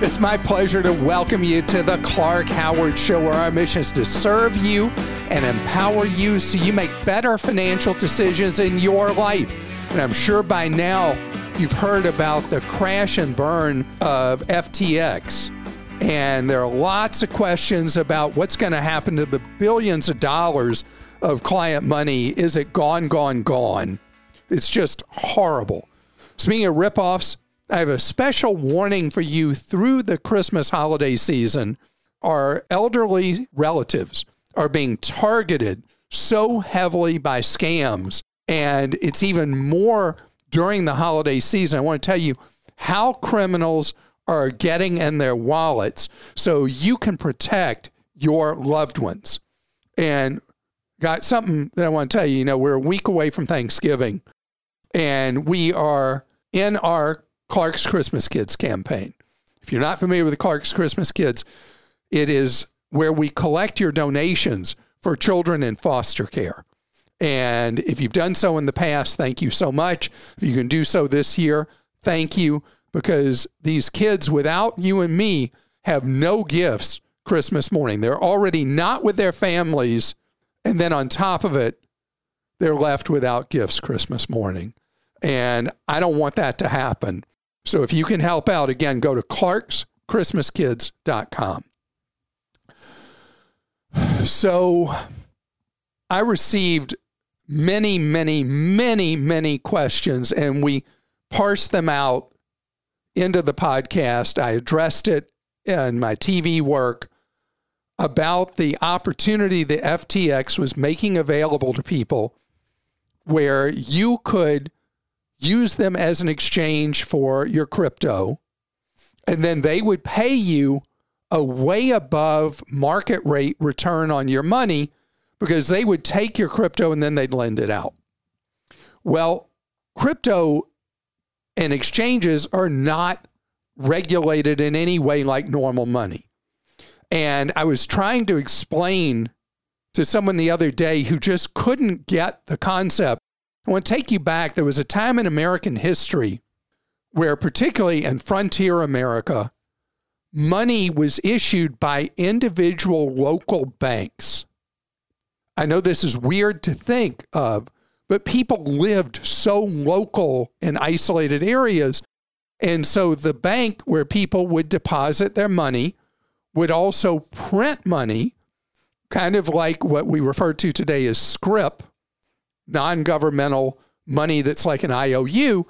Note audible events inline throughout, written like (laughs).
It's my pleasure to welcome you to the Clark Howard Show, where our mission is to serve you and empower you so you make better financial decisions in your life. And I'm sure by now you've heard about the crash and burn of FTX. And there are lots of questions about what's going to happen to the billions of dollars of client money. Is it gone, gone, gone? It's just horrible. Speaking of ripoffs, I have a special warning for you through the Christmas holiday season. Our elderly relatives are being targeted so heavily by scams, and it's even more during the holiday season. I want to tell you how criminals are getting in their wallets so you can protect your loved ones. And got something that I want to tell you. You know, we're a week away from Thanksgiving, and we are in our Clark's Christmas Kids campaign. If you're not familiar with the Clark's Christmas Kids, it is where we collect your donations for children in foster care. And if you've done so in the past, thank you so much. If you can do so this year, thank you because these kids without you and me have no gifts Christmas morning. They're already not with their families. And then on top of it, they're left without gifts Christmas morning. And I don't want that to happen. So if you can help out, again, go to clarkschristmaskids.com. So I received many, many, many, many questions, and we parsed them out into the podcast. I addressed it in my TV work about the opportunity the FTX was making available to people where you could use them as an exchange for your crypto, and then they would pay you a way above market rate return on your money because they would take your crypto and then they'd lend it out. Well, crypto and exchanges are not regulated in any way like normal money. And I was trying to explain to someone the other day who just couldn't get the concept I want to take you back. There was a time in American history where, particularly in frontier America, money was issued by individual local banks. I know this is weird to think of, but people lived so local in isolated areas. And so the bank where people would deposit their money would also print money, kind of like what we refer to today as scrip non governmental money that's like an IOU.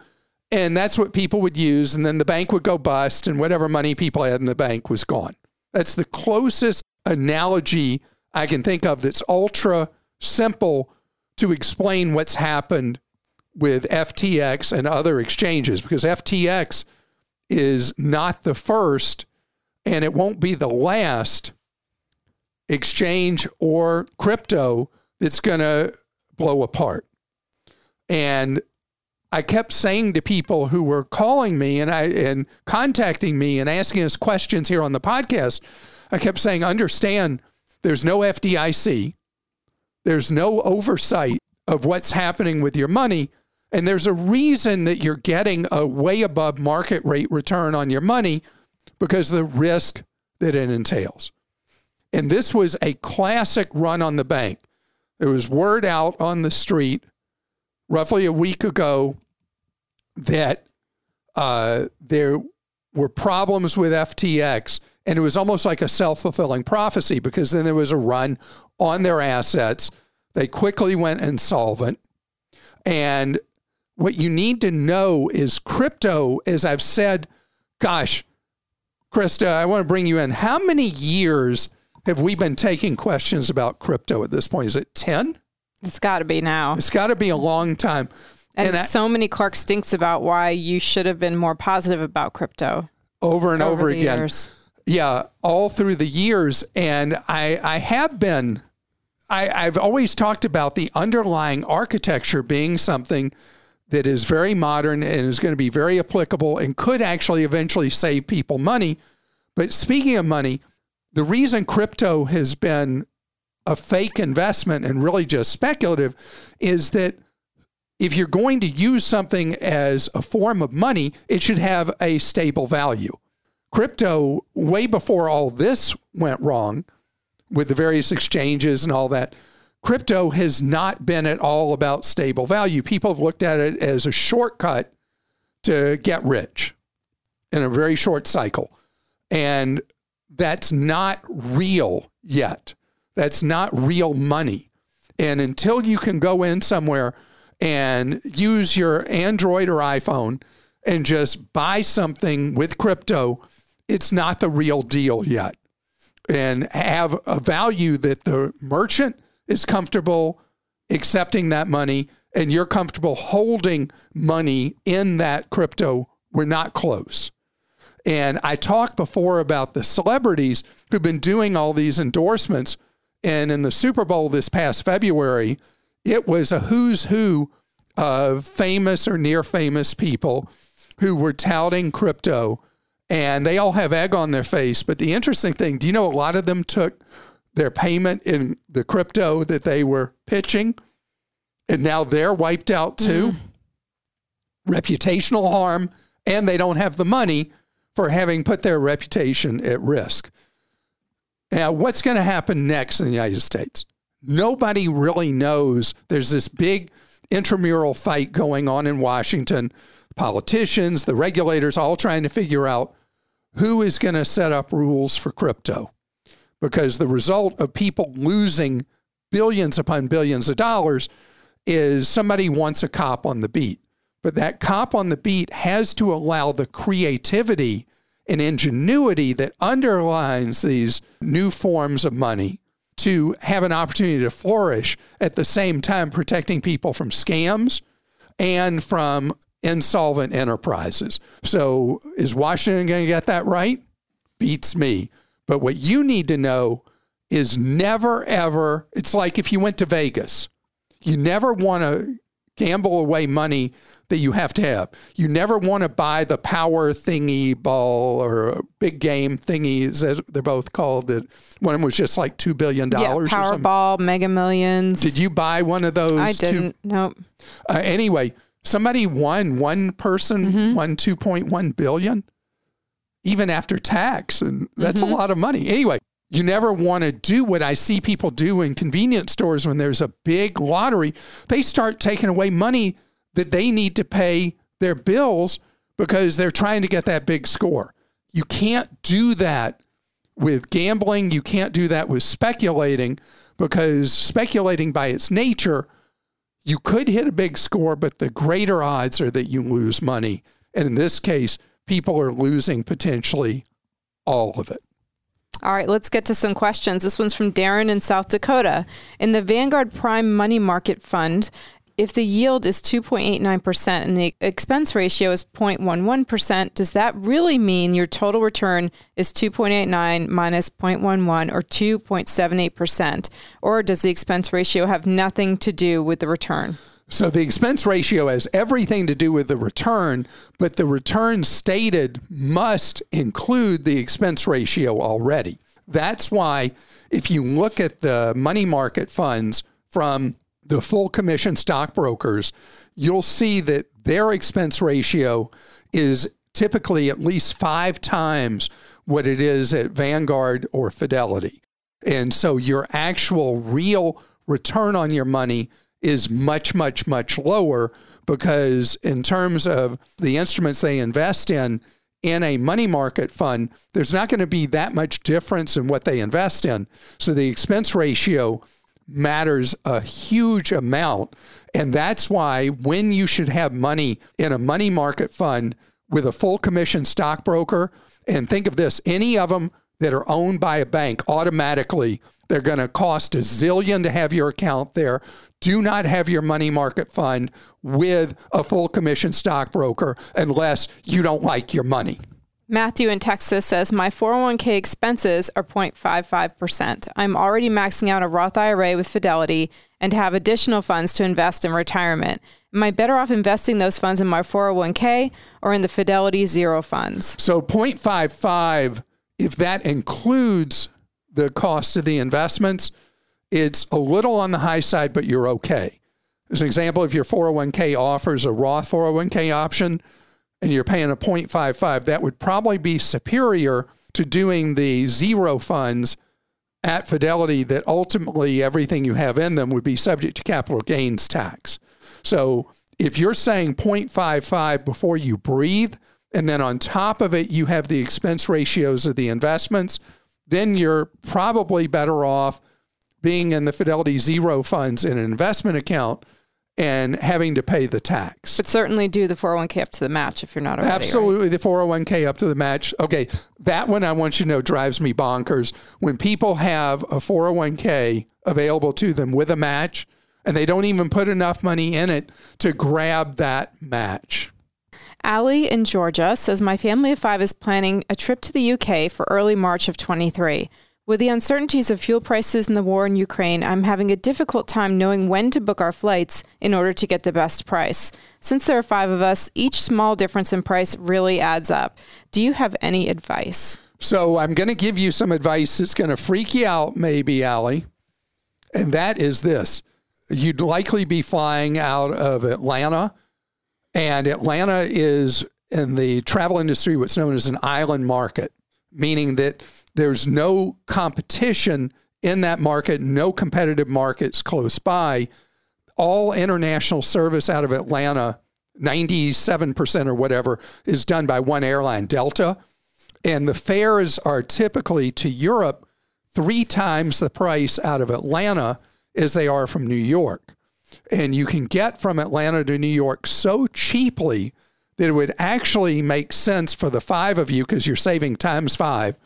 And that's what people would use. And then the bank would go bust, and whatever money people had in the bank was gone. That's the closest analogy I can think of that's ultra simple to explain what's happened with FTX and other exchanges because FTX is not the first and it won't be the last exchange or crypto that's going to blow apart. And I kept saying to people who were calling me and I and contacting me and asking us questions here on the podcast, I kept saying, understand there's no FDIC, there's no oversight of what's happening with your money. And there's a reason that you're getting a way above market rate return on your money because of the risk that it entails. And this was a classic run on the bank. There was word out on the street roughly a week ago that uh, there were problems with FTX. And it was almost like a self fulfilling prophecy because then there was a run on their assets. They quickly went insolvent. And what you need to know is crypto, as I've said, gosh, Krista, I want to bring you in. How many years have we been taking questions about crypto at this point? Is it 10? It's got to be now. It's got to be a long time. And, And I- so many Clark stinks about why you should have been more positive about crypto over and over, the again. years. Yeah, all through the years. And I, I have been, I, I've always talked about the underlying architecture being something that is very modern and is going to be very applicable and could actually eventually save people money. But speaking of money, the reason crypto has been a fake investment and really just speculative is that if you're going to use something as a form of money, it should have a stable value. Crypto, way before all this went wrong with the various exchanges and all that, crypto has not been at all about stable value. People have looked at it as a shortcut to get rich in a very short cycle. And that's not real yet. That's not real money. And until you can go in somewhere and use your Android or iPhone and just buy something with crypto, it's not the real deal yet. And have a value that the merchant is comfortable accepting that money and you're comfortable holding money in that crypto. We're not close. And I talked before about the celebrities who've been doing all these endorsements. And in the Super Bowl this past February, it was a who's who of famous or near famous people who were touting crypto. And they all have egg on their face. But the interesting thing, do you know a lot of them took their payment in the crypto that they were pitching? And now they're wiped out too. Mm-hmm. Reputational harm, and they don't have the money for having put their reputation at risk. Now, what's going to happen next in the United States? Nobody really knows. There's this big intramural fight going on in Washington. Politicians, the regulators, all trying to figure out who is going to set up rules for crypto. Because the result of people losing billions upon billions of dollars is somebody wants a cop on the beat. But that cop on the beat has to allow the creativity and ingenuity that underlines these new forms of money to have an opportunity to flourish at the same time protecting people from scams and from insolvent enterprises. So is Washington going to get that right? Beats me. But what you need to know is never ever, it's like if you went to Vegas, you never want to gamble away money that you have to have. You never want to buy the power thingy ball or big game thingies, as they're both called. That one of them was just like $2 billion Yeah, or something. Powerball, Mega Millions. Did you buy one of those? I didn't. Nope. uh, anyway, somebody won, one person Mm-hmm. won 2.1 billion, even after tax. And that's Mm-hmm. a lot of money. Anyway, you never want to do what I see people do in convenience stores when there's a big lottery. They start taking away money that they need to pay their bills because they're trying to get that big score. You can't do that with gambling. You can't do that with speculating because speculating by its nature you could hit a big score, but the greater odds are that you lose money. And in this case, people are losing potentially all of it. All right, let's get to some questions. This one's from Darren in South Dakota. In the Vanguard Prime Money Market Fund, if the yield is 2.89% and the expense ratio is 0.11%, does that really mean your total return is 2.89 minus 0.11 or 2.78%? Or does the expense ratio have nothing to do with the return? So the expense ratio has everything to do with the return, but the return stated must include the expense ratio already. That's why if you look at the money market funds from the full commission stockbrokers, you'll see that their expense ratio is typically at least five times what it is at Vanguard or Fidelity. And so your actual real return on your money is much, much, much lower because, in terms of the instruments they invest in, in a money market fund, there's not going to be that much difference in what they invest in. So the expense ratio matters a huge amount. And that's why when you should have money in a money market fund with a full commission stockbroker, and think of this any of them that are owned by a bank automatically. They're going to cost a zillion to have your account there. Do not have your money market fund with a full commission stockbroker unless you don't like your money. Matthew in Texas says, My 401k expenses are 0.55%. I'm already maxing out a Roth IRA with Fidelity and have additional funds to invest in retirement. Am I better off investing those funds in my 401k or in the Fidelity Zero funds? So 0.55, if that includes the cost of the investments, it's a little on the high side, but you're okay. As an example, if your 401k offers a Roth 401k option, and you're paying a 0.55, that would probably be superior to doing the zero funds at Fidelity that ultimately everything you have in them would be subject to capital gains tax. So if you're saying 0.55 before you breathe, and then on top of it, you have the expense ratios of the investments, then you're probably better off being in the Fidelity Zero funds in an investment account and having to pay the tax. But certainly do the 401k up to the match if you're not already. Absolutely, right? the 401k up to the match. Okay, that one I want you to know drives me bonkers. When people have a 401k available to them with a match and they don't even put enough money in it to grab that match. Allie in Georgia says, My family of five is planning a trip to the UK for early March of 23. With the uncertainties of fuel prices and the war in Ukraine, I'm having a difficult time knowing when to book our flights in order to get the best price. Since there are five of us, each small difference in price really adds up. Do you have any advice? So I'm going to give you some advice that's going to freak you out, maybe, Allie. And that is this you'd likely be flying out of Atlanta, and Atlanta is in the travel industry what's known as an island market, meaning that there's no competition in that market, no competitive markets close by. All international service out of Atlanta, 97% or whatever, is done by one airline, Delta. And the fares are typically to Europe three times the price out of Atlanta as they are from New York. And you can get from Atlanta to New York so cheaply that it would actually make sense for the five of you, because you're saving times five,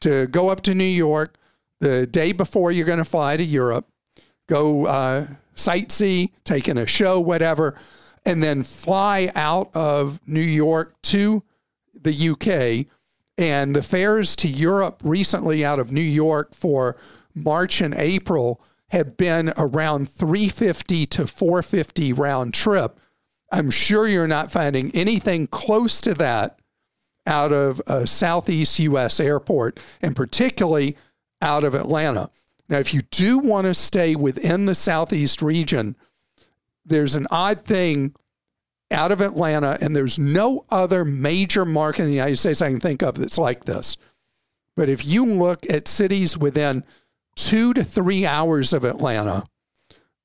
to go up to New York the day before you're going to fly to Europe, go uh, sightsee, take in a show, whatever, and then fly out of New York to the UK. And the fares to Europe recently out of New York for March and April have been around 350 to 450 round trip. I'm sure you're not finding anything close to that out of a Southeast U.S. airport, and particularly out of Atlanta. Now, if you do want to stay within the Southeast region, there's an odd thing out of Atlanta, and there's no other major market in the United States I can think of that's like this. But if you look at cities within two to three hours of Atlanta,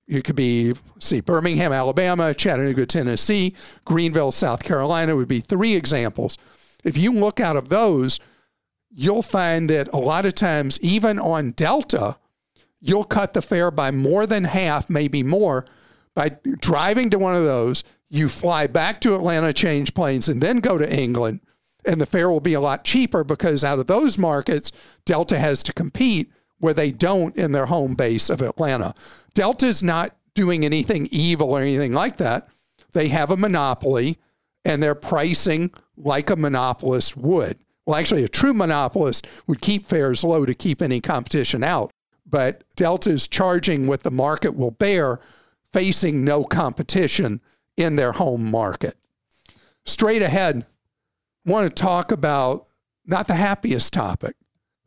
it could be, see, Birmingham, Alabama, Chattanooga, Tennessee, Greenville, South Carolina would be three examples if you look out of those, you'll find that a lot of times, even on Delta, you'll cut the fare by more than half, maybe more, by driving to one of those. You fly back to Atlanta, change planes, and then go to England. And the fare will be a lot cheaper because out of those markets, Delta has to compete where they don't in their home base of Atlanta. Delta's not doing anything evil or anything like that. They have a monopoly and they're pricing like a monopolist would. Well, actually, a true monopolist would keep fares low to keep any competition out. But Delta is charging what the market will bear, facing no competition in their home market. Straight ahead, I want to talk about not the happiest topic.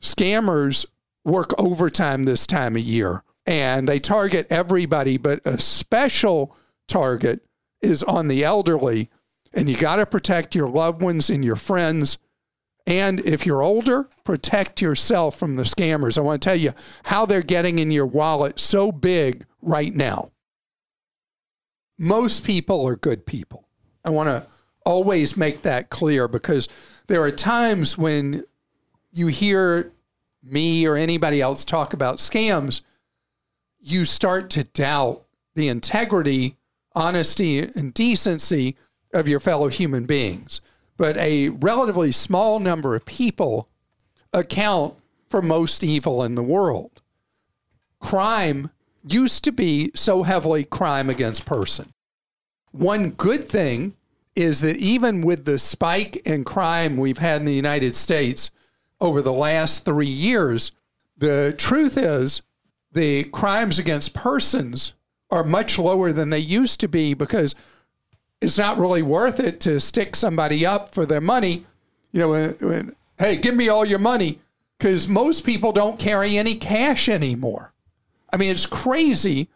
Scammers work overtime this time of year and they target everybody, but a special target is on the elderly and you got to protect your loved ones and your friends. And if you're older, protect yourself from the scammers. I want to tell you how they're getting in your wallet so big right now. Most people are good people. I want to always make that clear because there are times when you hear me or anybody else talk about scams, you start to doubt the integrity, honesty, and decency of your fellow human beings. But a relatively small number of people account for most evil in the world. Crime used to be so heavily crime against person. One good thing is that even with the spike in crime we've had in the United States over the last three years, the truth is the crimes against persons are much lower than they used to be because it's not really worth it to stick somebody up for their money. You know, when, when hey, give me all your money, because most people don't carry any cash anymore. I mean, it's crazy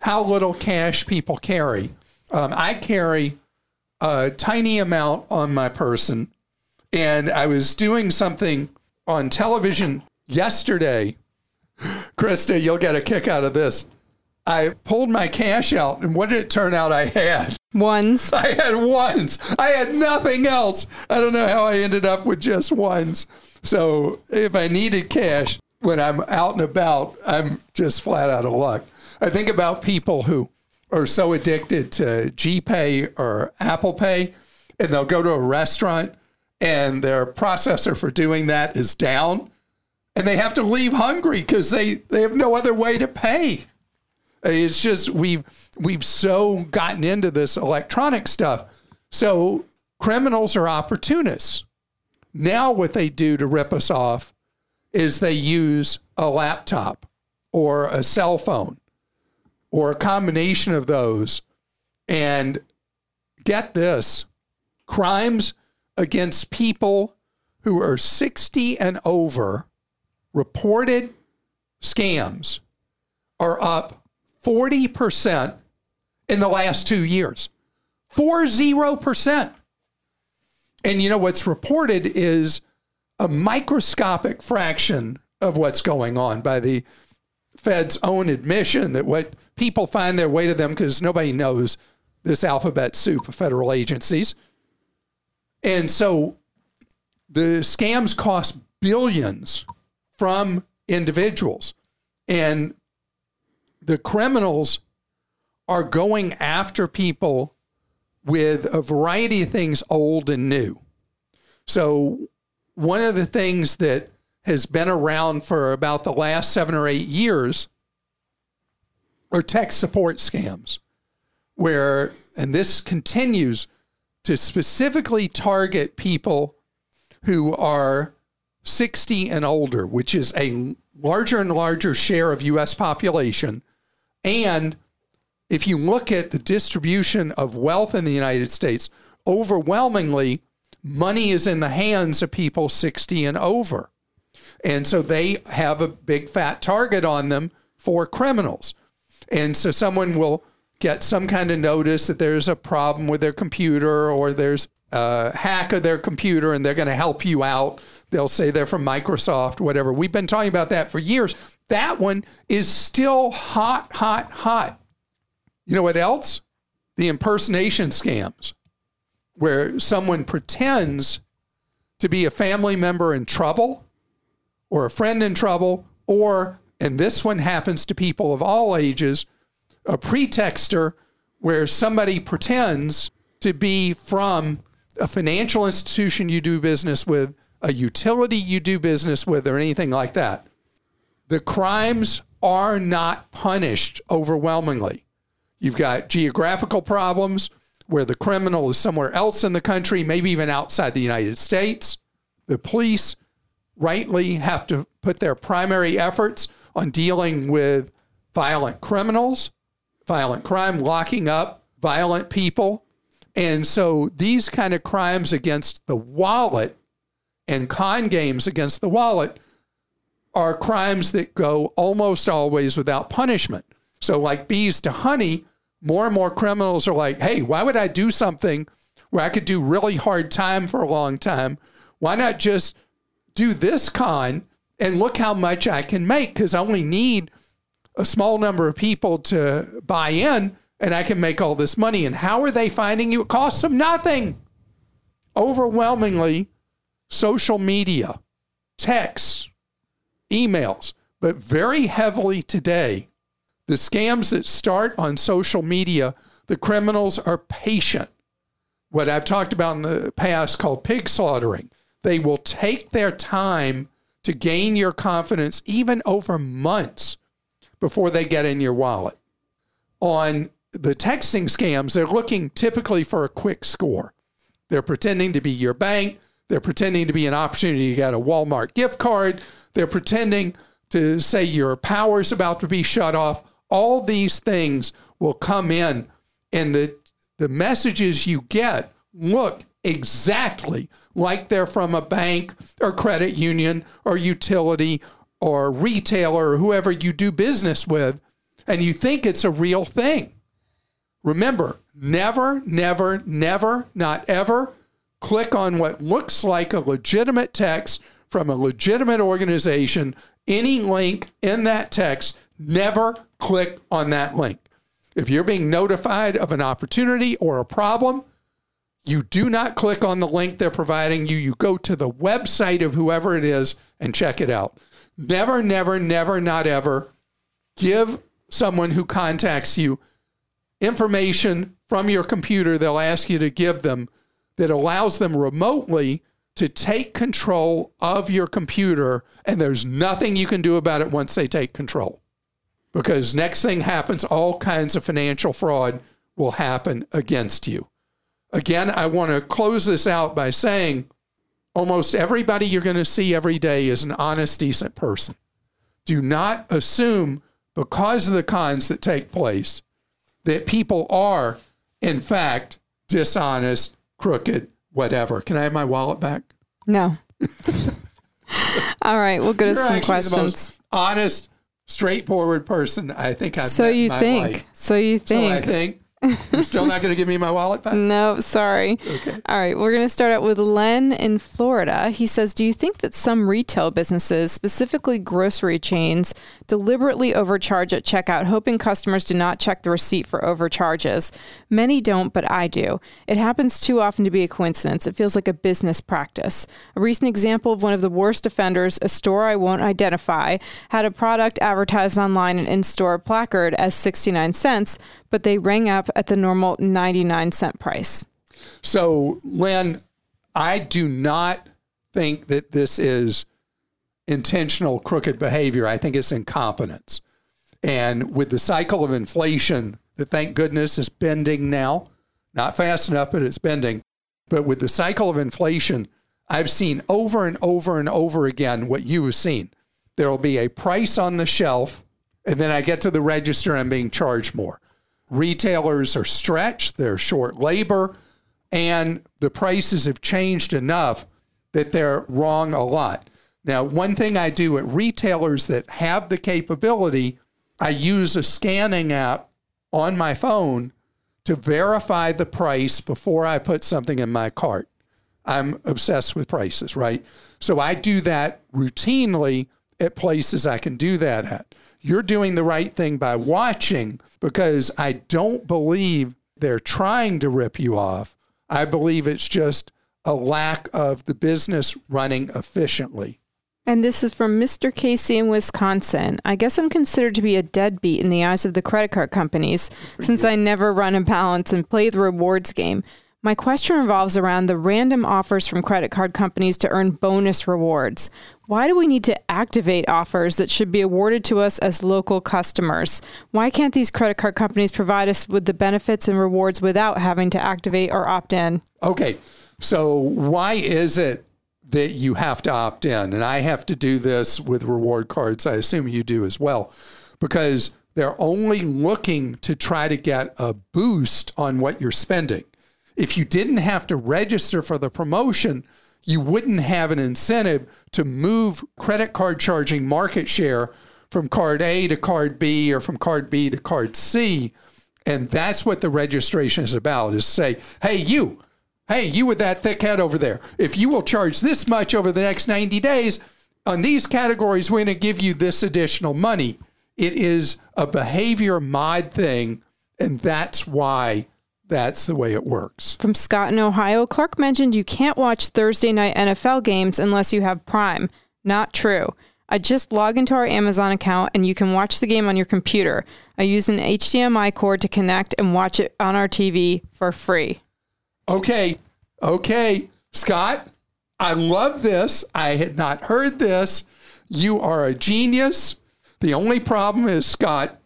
how little cash people carry. Um, I carry a tiny amount on my person, and I was doing something on television yesterday. Krista, you'll get a kick out of this. I pulled my cash out, and what did it turn out I had? Ones. (laughs) I had ones. I had nothing else. I don't know how I ended up with just ones. So if I needed cash when I'm out and about, I'm just flat out of luck. I think about people who are so addicted to GPay or Apple Pay, and they'll go to a restaurant and their processor for doing that is down, and they have to leave hungry because they, they have no other way to pay. It's just we've we've so gotten into this electronic stuff. So criminals are opportunists. Now what they do to rip us off is they use a laptop or a cell phone or a combination of those and get this crimes against people who are 60 and over reported scams are up 40% in the last two years. 40%. And you know what's reported is a microscopic fraction of what's going on by the Fed's own admission that what people find their way to them because nobody knows this alphabet soup of federal agencies. And so the scams cost billions from individuals. And the criminals are going after people with a variety of things old and new. So, one of the things that has been around for about the last seven or eight years are tech support scams, where, and this continues to specifically target people who are 60 and older, which is a larger and larger share of US population and if you look at the distribution of wealth in the United States, overwhelmingly, money is in the hands of people 60 and over. And so they have a big fat target on them for criminals. And so someone will get some kind of notice that there's a problem with their computer or there's a hack of their computer and they're going to help you out. They'll say they're from Microsoft, whatever. We've been talking about that for years. That one is still hot, hot, hot. You know what else? The impersonation scams, where someone pretends to be a family member in trouble or a friend in trouble, or, and this one happens to people of all ages, a pretexter where somebody pretends to be from a financial institution you do business with, a utility you do business with, or anything like that the crimes are not punished overwhelmingly. You've got geographical problems where the criminal is somewhere else in the country, maybe even outside the United States. The police rightly have to put their primary efforts on dealing with violent criminals, violent crime, locking up violent people. And so these kind of crimes against the wallet and con games against the wallet are crimes that go almost always without punishment. So, like bees to honey, more and more criminals are like, hey, why would I do something where I could do really hard time for a long time? Why not just do this con and look how much I can make? Because I only need a small number of people to buy in and I can make all this money. And how are they finding you? It costs them nothing. Overwhelmingly, social media, texts, emails, but very heavily today, the scams that start on social media, the criminals are patient. What I've talked about in the past called pig slaughtering. They will take their time to gain your confidence even over months before they get in your wallet. On the texting scams, they're looking typically for a quick score. They're pretending to be your bank. They're pretending to be an opportunity to get a Walmart gift card. They're pretending to say your power's about to be shut off. All these things will come in, and the, the messages you get look exactly like they're from a bank or credit union or utility or retailer or whoever you do business with, and you think it's a real thing. Remember, never, never, never, not ever click on what looks like a legitimate text from a legitimate organization. Any link in that text, never click on that link. If you're being notified of an opportunity or a problem, you do not click on the link they're providing you. You go to the website of whoever it is and check it out. Never, never, never, not ever give someone who contacts you information from your computer. They'll ask you to give them that allows them remotely to take control of your computer and there's nothing you can do about it once they take control. Because next thing happens all kinds of financial fraud will happen against you. Again i want to close this out by saying almost everybody you're going to see every day is an honest decent person do not assume because of the cons that take place that people are, in fact, dishonest, crooked, whatever. Can I have my wallet back? No. All right, we'll go to You're some the questions. most honest, straightforward person I think I've So met you think? life. So you So I think? You're still not going to give me my wallet back. No, sorry. All right, we're going to start out with Len in Florida. He says, "Do you think that some retail businesses, specifically grocery chains, deliberately overcharge at checkout, hoping customers do not check the receipt for overcharges? Many don't, but I do. It happens too often to be a coincidence. It feels like a business practice. A recent example of one of the worst offenders, a store I won't identify, had a product advertised online and in-store placard as 69 cents, but they rang up at the normal 99 cent price." So, Lynn, I do not think that this is intentional crooked behavior. I think it's incompetence. And with the cycle of inflation that thank goodness is bending now, not fast enough, but it's bending. But with the cycle of inflation, I've seen over and over and over again what you have seen. There will be a price on the shelf, and then I get to the register and I'm being charged more. Retailers are stretched, they're short labor, and the prices have changed enough that they're wrong a lot. Now, one thing I do at retailers that have the capability, I use a scanning app on my phone to verify the price before I put something in my cart. I'm obsessed with prices, right? So I do that routinely at places I can do that at. You're doing the right thing by watching because I don't believe they're trying to rip you off. I believe it's just a lack of the business running efficiently. And this is from Mr. Casey in Wisconsin. I guess I'm considered to be a deadbeat in the eyes of the credit card companies since I never run a balance and play the rewards game. My question revolves around the random offers from credit card companies to earn bonus rewards. Why do we need to activate offers that should be awarded to us as local customers? Why can't these credit card companies provide us with the benefits and rewards without having to activate or opt in? Okay, so why is it that you have to opt in? And I have to do this with reward cards. I assume you do as well, because they're only looking to try to get a boost on what you're spending. If you didn't have to register for the promotion, you wouldn't have an incentive to move credit card charging market share from card A to card B or from card B to card C. And that's what the registration is about is say, hey, you, hey, you with that thick head over there, if you will charge this much over the next 90 days on these categories, we're going to give you this additional money. It is a behavior mod thing. And that's why that's the way it works. From Scott in Ohio, Clark mentioned you can't watch Thursday night NFL games unless you have Prime. Not true. I just log into our Amazon account and you can watch the game on your computer. I use an HDMI cord to connect and watch it on our TV for free. Okay, okay, Scott, I love this. I had not heard this. You are a genius. The only problem is, Scott,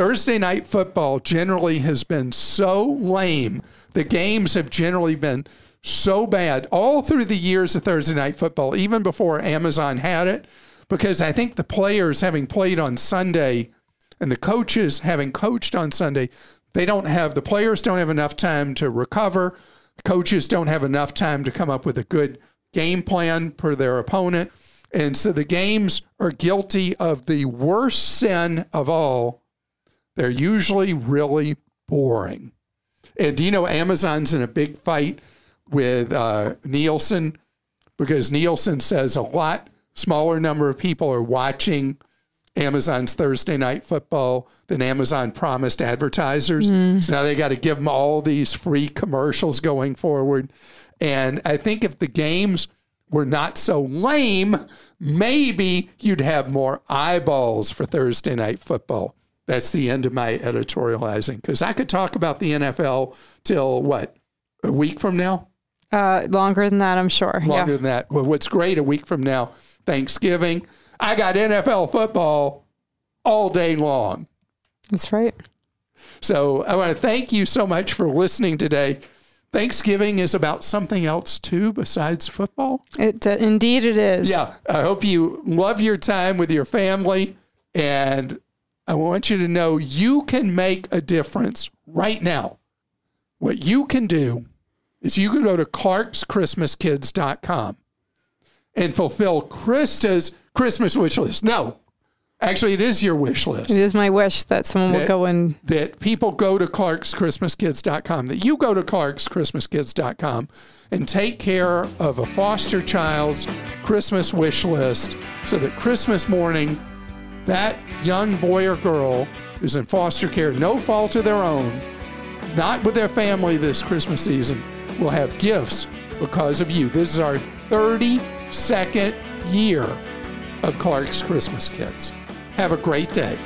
Thursday night football generally has been so lame. The games have generally been so bad all through the years of Thursday night football, even before Amazon had it, because I think the players having played on Sunday and the coaches having coached on Sunday, they don't have the players don't have enough time to recover. Coaches don't have enough time to come up with a good game plan for their opponent. And so the games are guilty of the worst sin of all. They're usually really boring. And do you know Amazon's in a big fight with uh, Nielsen because Nielsen says a lot smaller number of people are watching Amazon's Thursday night football than Amazon promised advertisers. Mm. So now they got to give them all these free commercials going forward. And I think if the games were not so lame, maybe you'd have more eyeballs for Thursday night football. That's the end of my editorializing because I could talk about the NFL till what, a week from now? Uh, longer than that, I'm sure. Longer yeah. than that. Well, what's great, a week from now, Thanksgiving, I got NFL football all day long. That's right. So I want to thank you so much for listening today. Thanksgiving is about something else too besides football. It uh, indeed it is. Yeah, I hope you love your time with your family and I want you to know you can make a difference right now. What you can do is you can go to clarkschristmaskids.com and fulfill Krista's Christmas wish list. No, actually, it is your wish list. It is my wish that someone that, will go and. That people go to clarkschristmaskids.com, that you go to clarkschristmaskids.com and take care of a foster child's Christmas wish list so that Christmas morning, that young boy or girl is in foster care, no fault of their own, not with their family this Christmas season will have gifts because of you. This is our 32nd year of Clark's Christmas Kids. Have a great day.